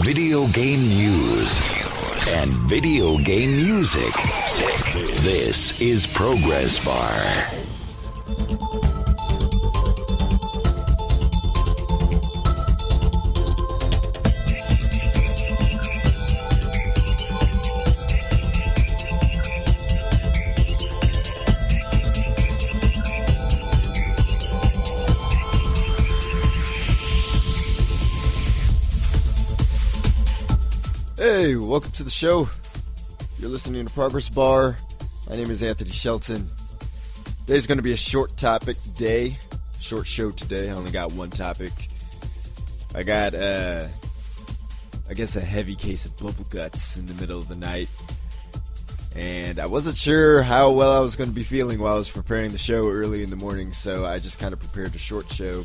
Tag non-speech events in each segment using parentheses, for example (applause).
video game news and video game music. This is Progress Bar. Welcome to the show. You're listening to Progress Bar. My name is Anthony Shelton. Today's going to be a short topic day, short show today. I only got one topic. I got, uh, I guess, a heavy case of bubble guts in the middle of the night. And I wasn't sure how well I was going to be feeling while I was preparing the show early in the morning, so I just kind of prepared a short show.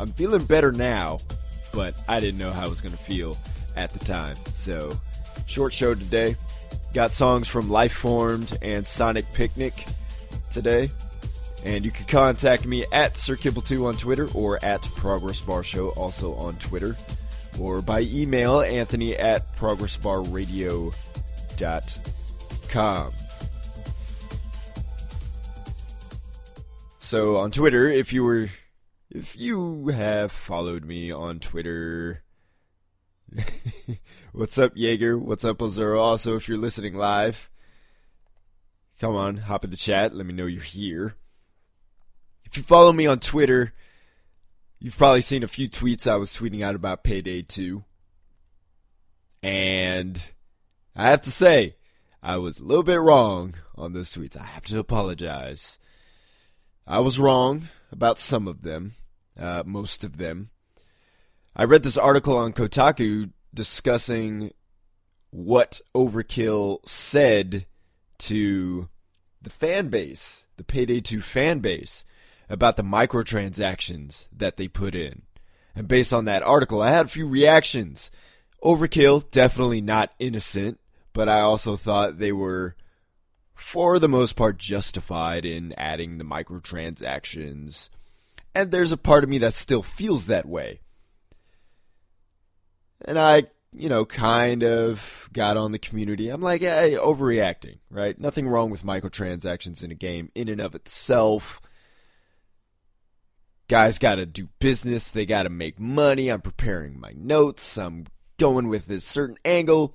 I'm feeling better now, but I didn't know how I was going to feel at the time. So, short show today. Got songs from Lifeformed and Sonic Picnic today. And you can contact me at SirKibble2 on Twitter or at Progress Bar Show also on Twitter. Or by email, anthony at progressbarradio.com. So on Twitter, if you were if you have followed me on Twitter, (laughs) What's up, Jaeger? What's up, Ozero? Also, if you're listening live, come on, hop in the chat. Let me know you're here. If you follow me on Twitter, you've probably seen a few tweets I was tweeting out about Payday 2. And I have to say, I was a little bit wrong on those tweets. I have to apologize. I was wrong about some of them, uh, most of them. I read this article on Kotaku discussing what Overkill said to the fan base, the Payday 2 fan base, about the microtransactions that they put in. And based on that article, I had a few reactions. Overkill, definitely not innocent, but I also thought they were, for the most part, justified in adding the microtransactions. And there's a part of me that still feels that way and I, you know, kind of got on the community. I'm like, hey, overreacting, right? Nothing wrong with microtransactions in a game in and of itself. Guys got to do business. They got to make money. I'm preparing my notes. I'm going with this certain angle.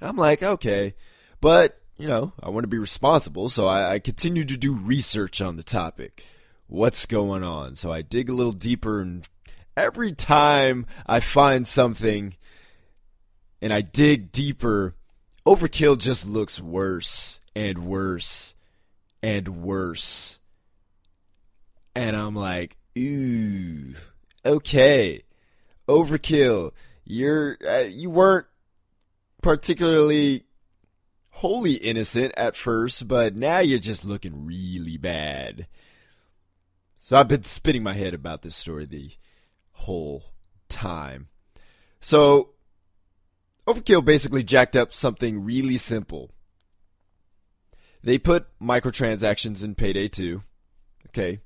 I'm like, okay. But, you know, I want to be responsible. So I, I continue to do research on the topic. What's going on? So I dig a little deeper and every time I find something and I dig deeper, Overkill just looks worse and worse and worse. And I'm like, ooh, okay, Overkill, you're uh, you weren't particularly wholly innocent at first, but now you're just looking really bad. So I've been spinning my head about this story the whole time. So, Overkill basically jacked up something really simple. They put microtransactions in Payday 2. Okay.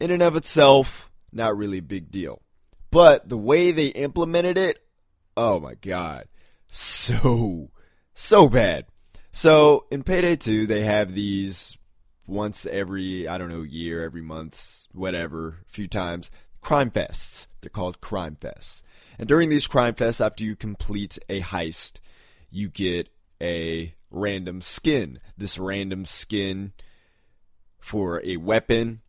In and of itself, not really a big deal. But the way they implemented it, oh my god. So, so bad. So, in Payday 2, they have these once every, I don't know, year, every month, whatever, a few times, crime fests. They're called crime fests. And during these crime fests, after you complete a heist, you get a random skin. This random skin for a weapon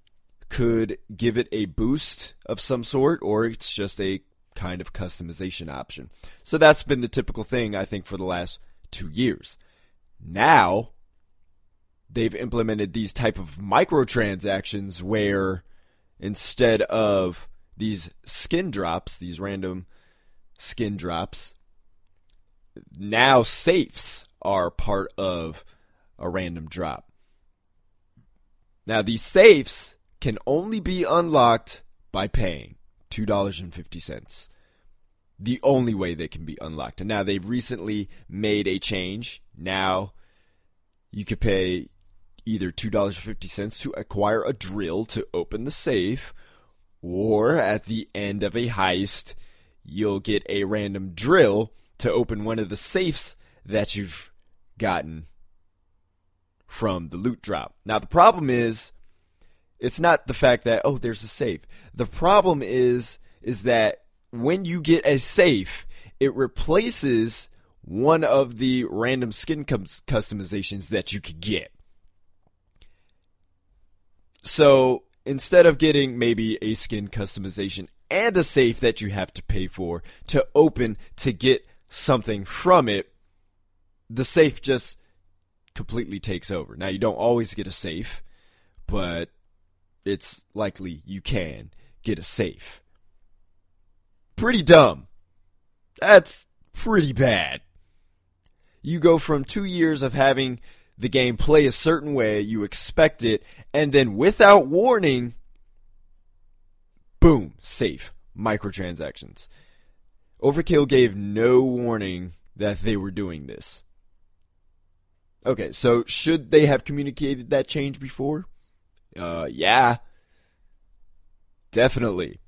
could give it a boost of some sort, or it's just a kind of customization option. So that's been the typical thing, I think, for the last two years. Now, they've implemented these type of microtransactions where instead of these skin drops, these random skin drops, now safes are part of a random drop. Now, these safes can only be unlocked by paying $2.50. The only way they can be unlocked. And now they've recently made a change. Now you could pay either $2.50 to acquire a drill to open the safe, or at the end of a heist, you'll get a random drill to open one of the safes that you've gotten from the loot drop. Now, the problem is, it's not the fact that, oh, there's a safe. The problem is, is that when you get a safe, it replaces one of the random skin customizations that you could get. So instead of getting maybe a skin customization and a safe that you have to pay for to open to get something from it, the safe just completely takes over. Now, you don't always get a safe, but it's likely you can get a safe. Pretty dumb. That's pretty bad. You go from two years of having the game play a certain way, you expect it, and then without warning, boom, safe. Microtransactions. Overkill gave no warning that they were doing this. Okay, so should they have communicated that change before? Uh, yeah. Definitely.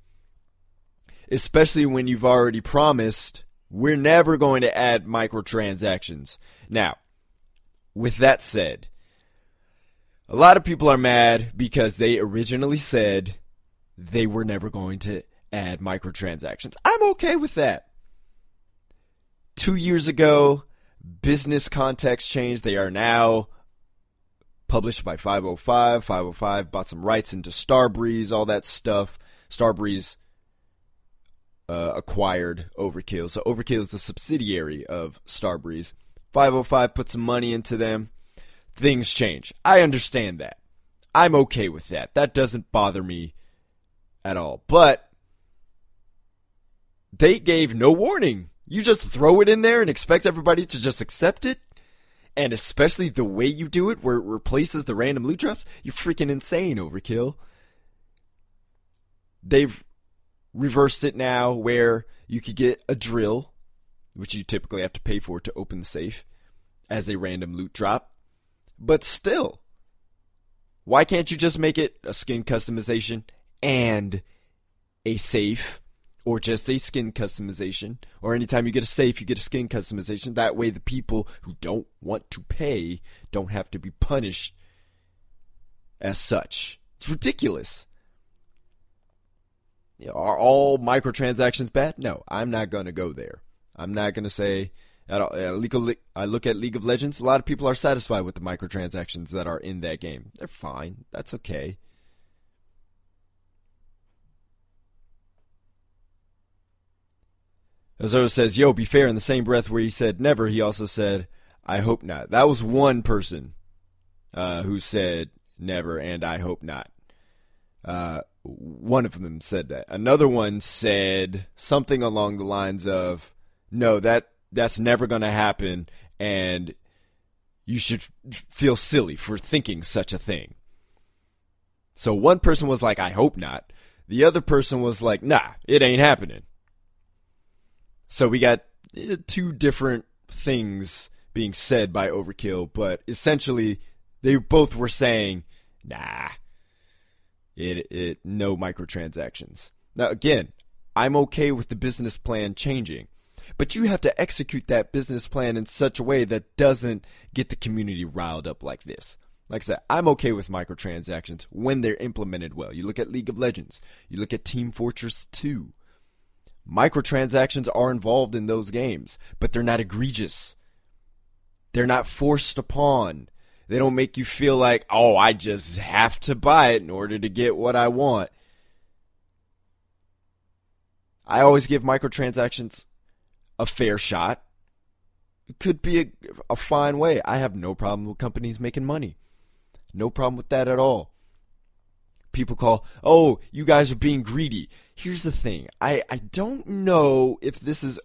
Especially when you've already promised we're never going to add microtransactions. Now, with that said, a lot of people are mad because they originally said they were never going to add microtransactions. I'm okay with that. Two years ago, business context changed. They are now published by 505. 505 bought some rights into Starbreeze, all that stuff. Starbreeze uh, acquired Overkill. So Overkill is the subsidiary of Starbreeze. 505 put some money into them. Things change. I understand that. I'm okay with that. That doesn't bother me at all. But they gave no warning. You just throw it in there and expect everybody to just accept it? And especially the way you do it, where it replaces the random loot drops? You're freaking insane, Overkill. They've reversed it now where you could get a drill, which you typically have to pay for to open the safe, as a random loot drop. But still, why can't you just make it a skin customization and a safe? Or just a skin customization, or anytime you get a safe, you get a skin customization. That way, the people who don't want to pay don't have to be punished as such. It's ridiculous are all microtransactions bad? No, I'm not going to go there. I'm not going to say at all. I look at League of Legends. A lot of people are satisfied with the microtransactions that are in that game. They're fine. That's okay. Azoro says, "Yo, be fair." In the same breath where he said never, he also said, "I hope not." That was one person uh, who said never, and I hope not. Uh, one of them said that. Another one said something along the lines of, "No, that that's never going to happen, and you should feel silly for thinking such a thing." So one person was like, "I hope not." The other person was like, "Nah, it ain't happening." So we got eh, two different things being said by Overkill, but essentially they both were saying, "Nah, it, it no microtransactions. Now again, I'm okay with the business plan changing, but you have to execute that business plan in such a way that doesn't get the community riled up like this. Like I said, I'm okay with microtransactions when they're implemented well. You look at League of Legends, you look at Team Fortress 2. Microtransactions are involved in those games, but they're not egregious. They're not forced upon. They don't make you feel like, oh, I just have to buy it in order to get what I want. I always give microtransactions a fair shot. Could be a, a fine way. I have no problem with companies making money. No problem with that at all. People call, oh, you guys are being greedy. Here's the thing. I, I don't know if this is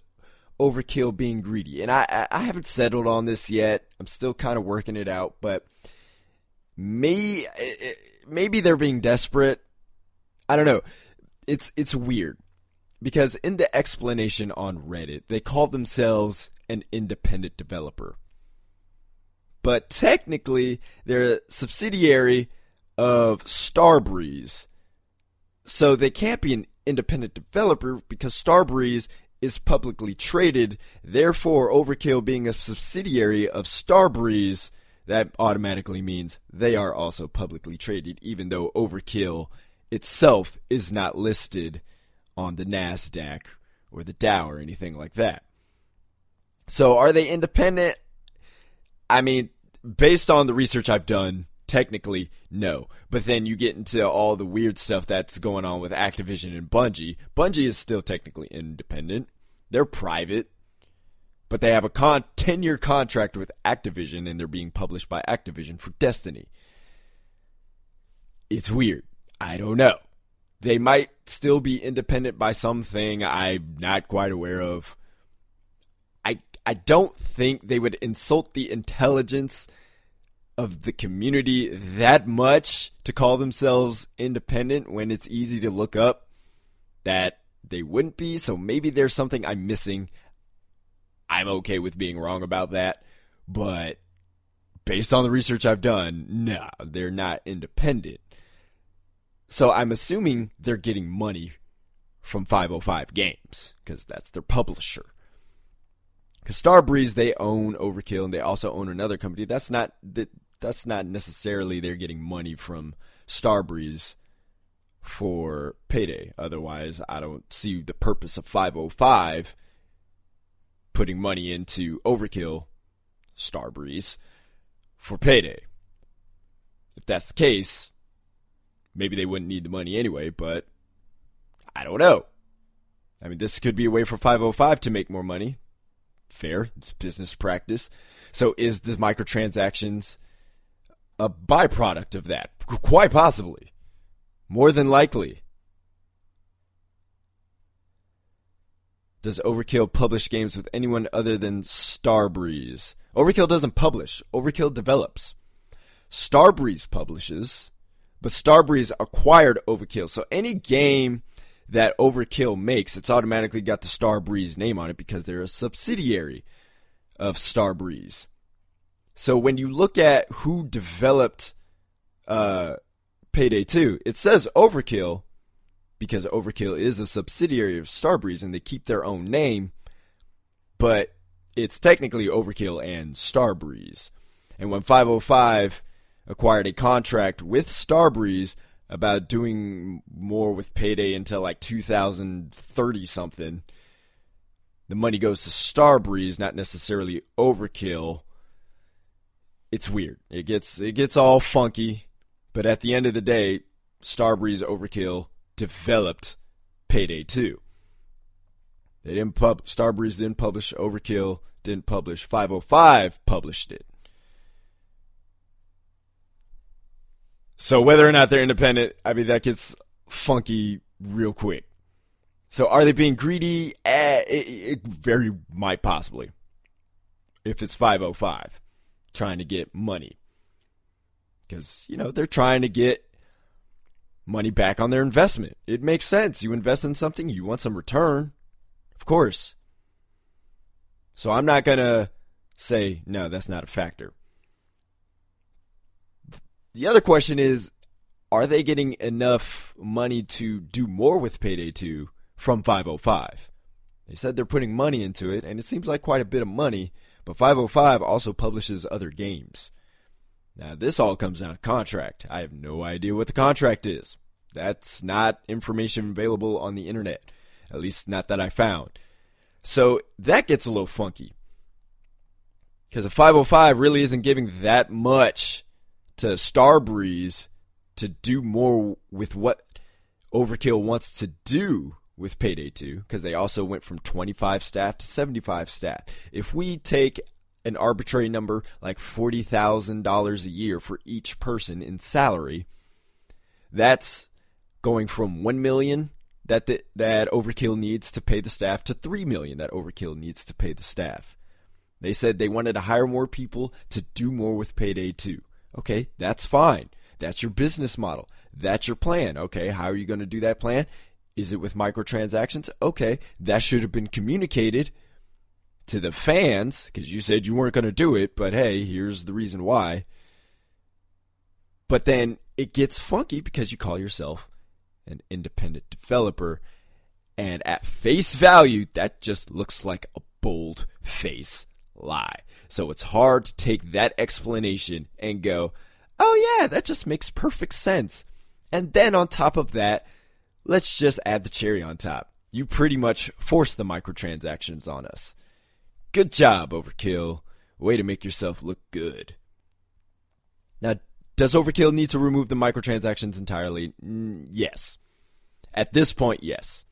overkill being greedy. And I, I haven't settled on this yet. I'm still kind of working it out, but may, eh, eh, maybe they're being desperate. I don't know. It's, it's weird because in the explanation on Reddit, they call themselves an independent developer. But technically, they're a subsidiary of Starbreeze. So they can't be an independent developer because Starbreeze is publicly traded, therefore, Overkill being a subsidiary of Starbreeze, that automatically means they are also publicly traded, even though Overkill itself is not listed on the NASDAQ or the Dow or anything like that. So, are they independent? I mean, based on the research I've done, technically, no. But then you get into all the weird stuff that's going on with Activision and Bungie. Bungie is still technically independent. They're private, but they have a con 10 year contract with Activision and they're being published by Activision for Destiny. It's weird. I don't know. They might still be independent by something I'm not quite aware of. I I don't think they would insult the intelligence of the community that much to call themselves independent when it's easy to look up that they wouldn't be. So maybe there's something I'm missing. I'm okay with being wrong about that. But based on the research I've done, no, they're not independent. So I'm assuming they're getting money from 505 Games because that's their publisher. Because Starbreeze they own Overkill and they also own another company. That's not that that's not necessarily they're getting money from Starbreeze for payday. Otherwise, I don't see the purpose of 505 putting money into Overkill, Starbreeze, for payday. If that's the case, maybe they wouldn't need the money anyway, but I don't know. I mean, this could be a way for 505 to make more money. Fair, it's business practice. So, is the microtransactions a byproduct of that? Quite possibly. More than likely. Does Overkill publish games with anyone other than Starbreeze? Overkill doesn't publish. Overkill develops. Starbreeze publishes, but Starbreeze acquired Overkill. So any game that Overkill makes, it's automatically got the Starbreeze name on it because they're a subsidiary of Starbreeze. So when you look at who developed uh, Payday 2, it says Overkill because Overkill is a subsidiary of Starbreeze and they keep their own name, but it's technically Overkill and Starbreeze. And when 505 acquired a contract with Starbreeze about doing more with Payday until like 2030 something, the money goes to Starbreeze, not necessarily Overkill. It's weird. It gets it gets all funky. But at the end of the day, Starbreeze Overkill developed Payday 2. They didn't pub Starbreeze didn't publish Overkill, didn't publish 505 published it. So whether or not they're independent, I mean that gets funky real quick. So are they being greedy? Eh, it, it very might possibly. If it's 505 trying to get money because you know they're trying to get money back on their investment. It makes sense. You invest in something, you want some return, of course. So I'm not gonna say no, that's not a factor. The other question is, are they getting enough money to do more with Payday 2 from 505? They said they're putting money into it, and it seems like quite a bit of money, but 505 also publishes other games. Now, this all comes down to contract. I have no idea what the contract is. That's not information available on the internet, at least not that I found. So that gets a little funky. Because a 505 really isn't giving that much to Starbreeze to do more with what Overkill wants to do with Payday 2, because they also went from 25 staff to 75 staff. If we take an arbitrary number like $40,000 a year for each person in salary, that's going from 1 million that the, that Overkill needs to pay the staff to 3 million that Overkill needs to pay the staff. They said they wanted to hire more people to do more with Payday 2. Okay, that's fine. That's your business model. That's your plan. Okay, how are you going to do that plan? Is it with microtransactions? Okay, that should have been communicated to the fans because you said you weren't going to do it, but hey, here's the reason why. But then it gets funky because you call yourself an independent developer. And at face value, that just looks like a bold face lie. So it's hard to take that explanation and go, oh yeah, that just makes perfect sense. And then on top of that, let's just add the cherry on top. You pretty much force the microtransactions on us. Good job, Overkill. Way to make yourself look good. Now, does Overkill need to remove the microtransactions entirely? Mm, yes. At this point, yes.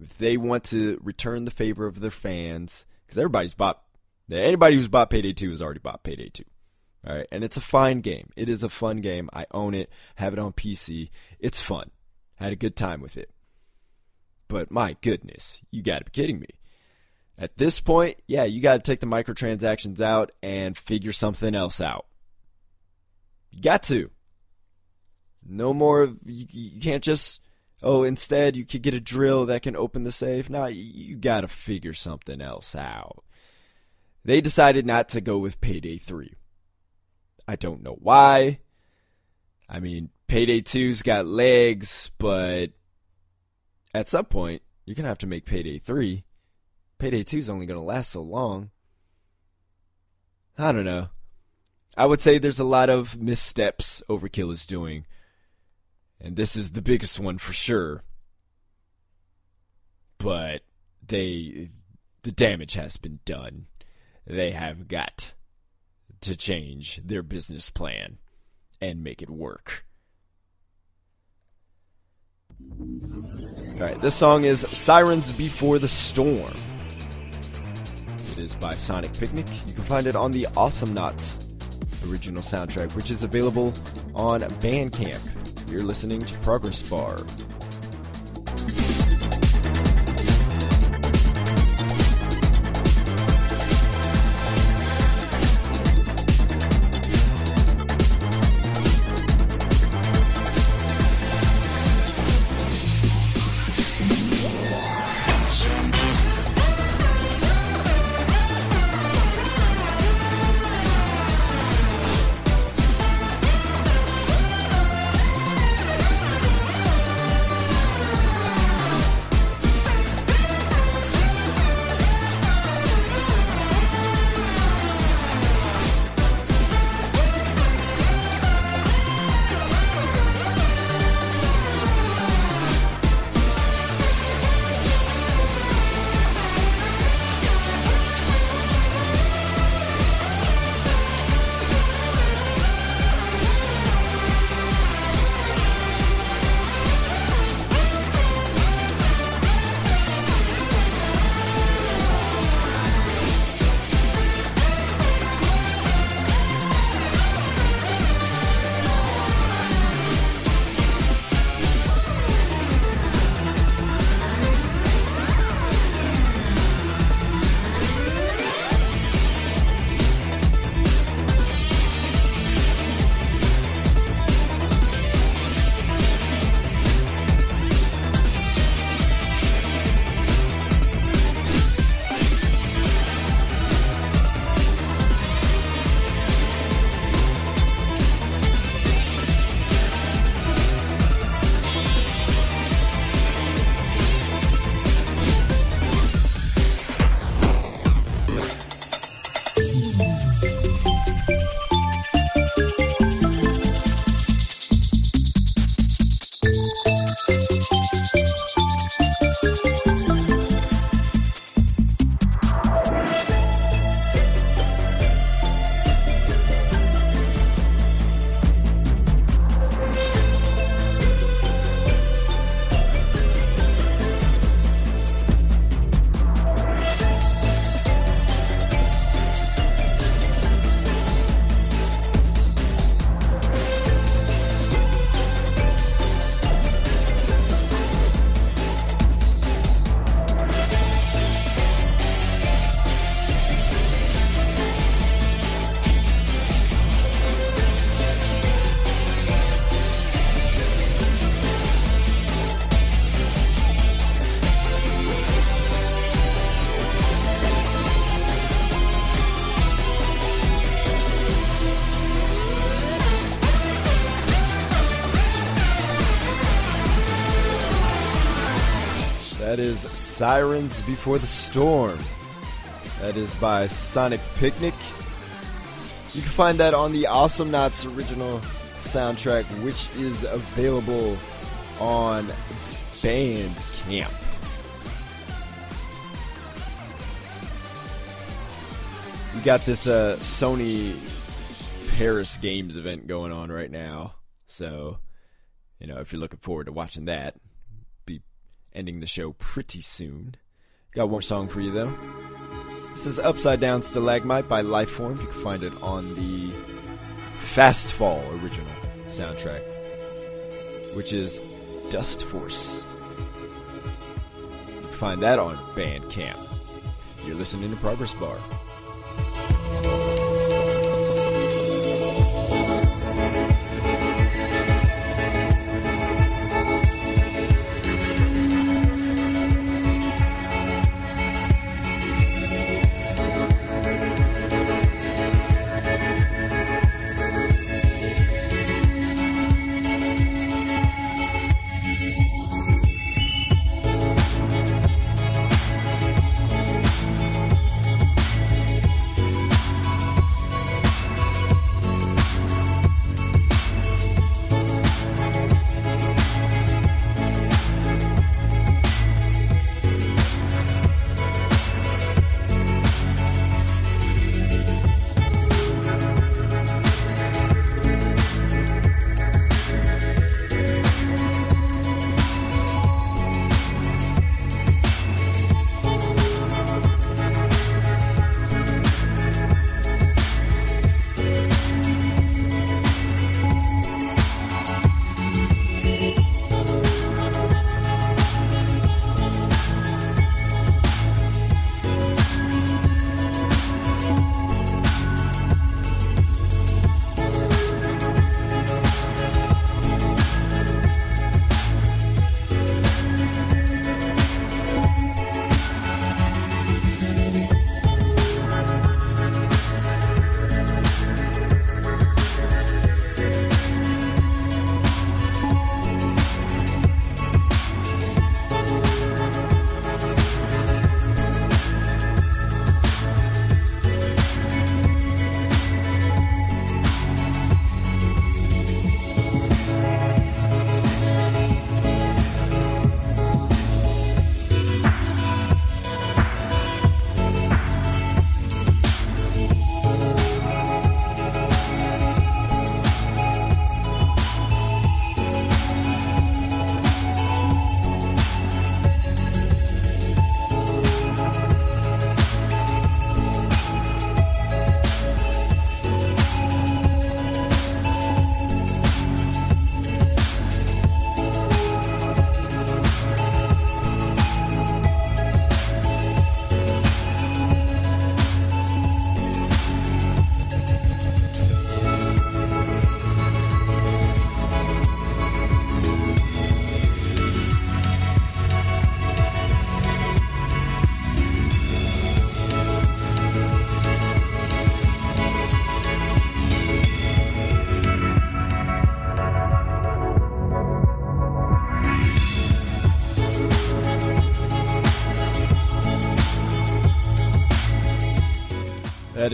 If they want to return the favor of their fans, because everybody's bought, anybody who's bought Payday 2 has already bought Payday 2. All right, and it's a fine game. It is a fun game. I own it, have it on PC. It's fun. Had a good time with it. But my goodness, you got to be kidding me. At this point, yeah, you got to take the microtransactions out and figure something else out. You got to. No more. You, you can't just. Oh, instead, you could get a drill that can open the safe. No, you, you got to figure something else out. They decided not to go with Payday 3. I don't know why. I mean, Payday 2's got legs, but at some point, you're going to have to make Payday 3. Payday 2 is only going to last so long. I don't know. I would say there's a lot of missteps Overkill is doing. And this is the biggest one for sure. But they the damage has been done. They have got to change their business plan and make it work. Alright, this song is Sirens Before the Storm. It is by Sonic Picnic. You can find it on the Awesomenauts original soundtrack, which is available on Bandcamp. You're listening to Progress Bar. That is Sirens Before the Storm. That is by Sonic Picnic. You can find that on the Awesome Awesomenauts original soundtrack, which is available on Bandcamp. We got this uh, Sony Paris Games event going on right now, so you know if you're looking forward to watching that, ending the show pretty soon. Got one song for you though. This is Upside Down Stalagmite by Lifeform. You can find it on the Fastfall original soundtrack, which is Dustforce. You can find that on Bandcamp. You're listening to Progress Bar.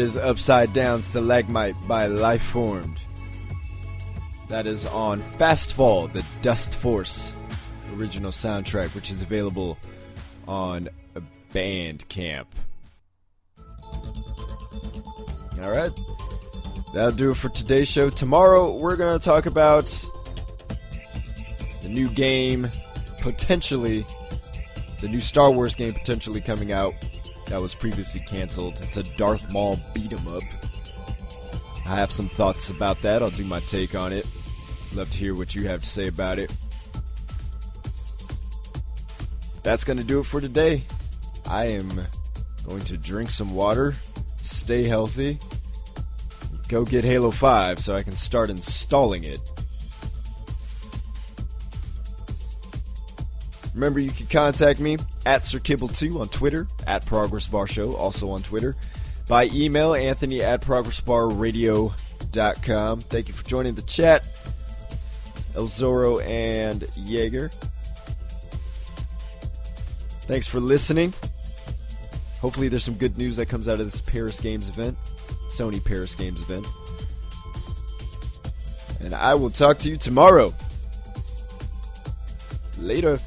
Is Upside Down Stalagmite by Lifeformed. That is on Fastfall, the Dustforce original soundtrack, which is available on Bandcamp. All right. That'll do it for today's show. Tomorrow, we're going to talk about the new game, potentially, the new Star Wars game potentially coming out that was previously canceled. It's a Darth Maul beat 'em up. I have some thoughts about that. I'll do my take on it. Love to hear what you have to say about it. That's going to do it for today. I am going to drink some water, stay healthy, go get Halo 5 so I can start installing it. Remember, you can contact me at SirKibble2 on Twitter, at Progress Bar Show, also on Twitter, by email, anthony at progressbarradio.com. Thank you for joining the chat, El Zorro and Jaeger. Thanks for listening. Hopefully, there's some good news that comes out of this Paris Games event, Sony Paris Games event. And I will talk to you tomorrow. Later.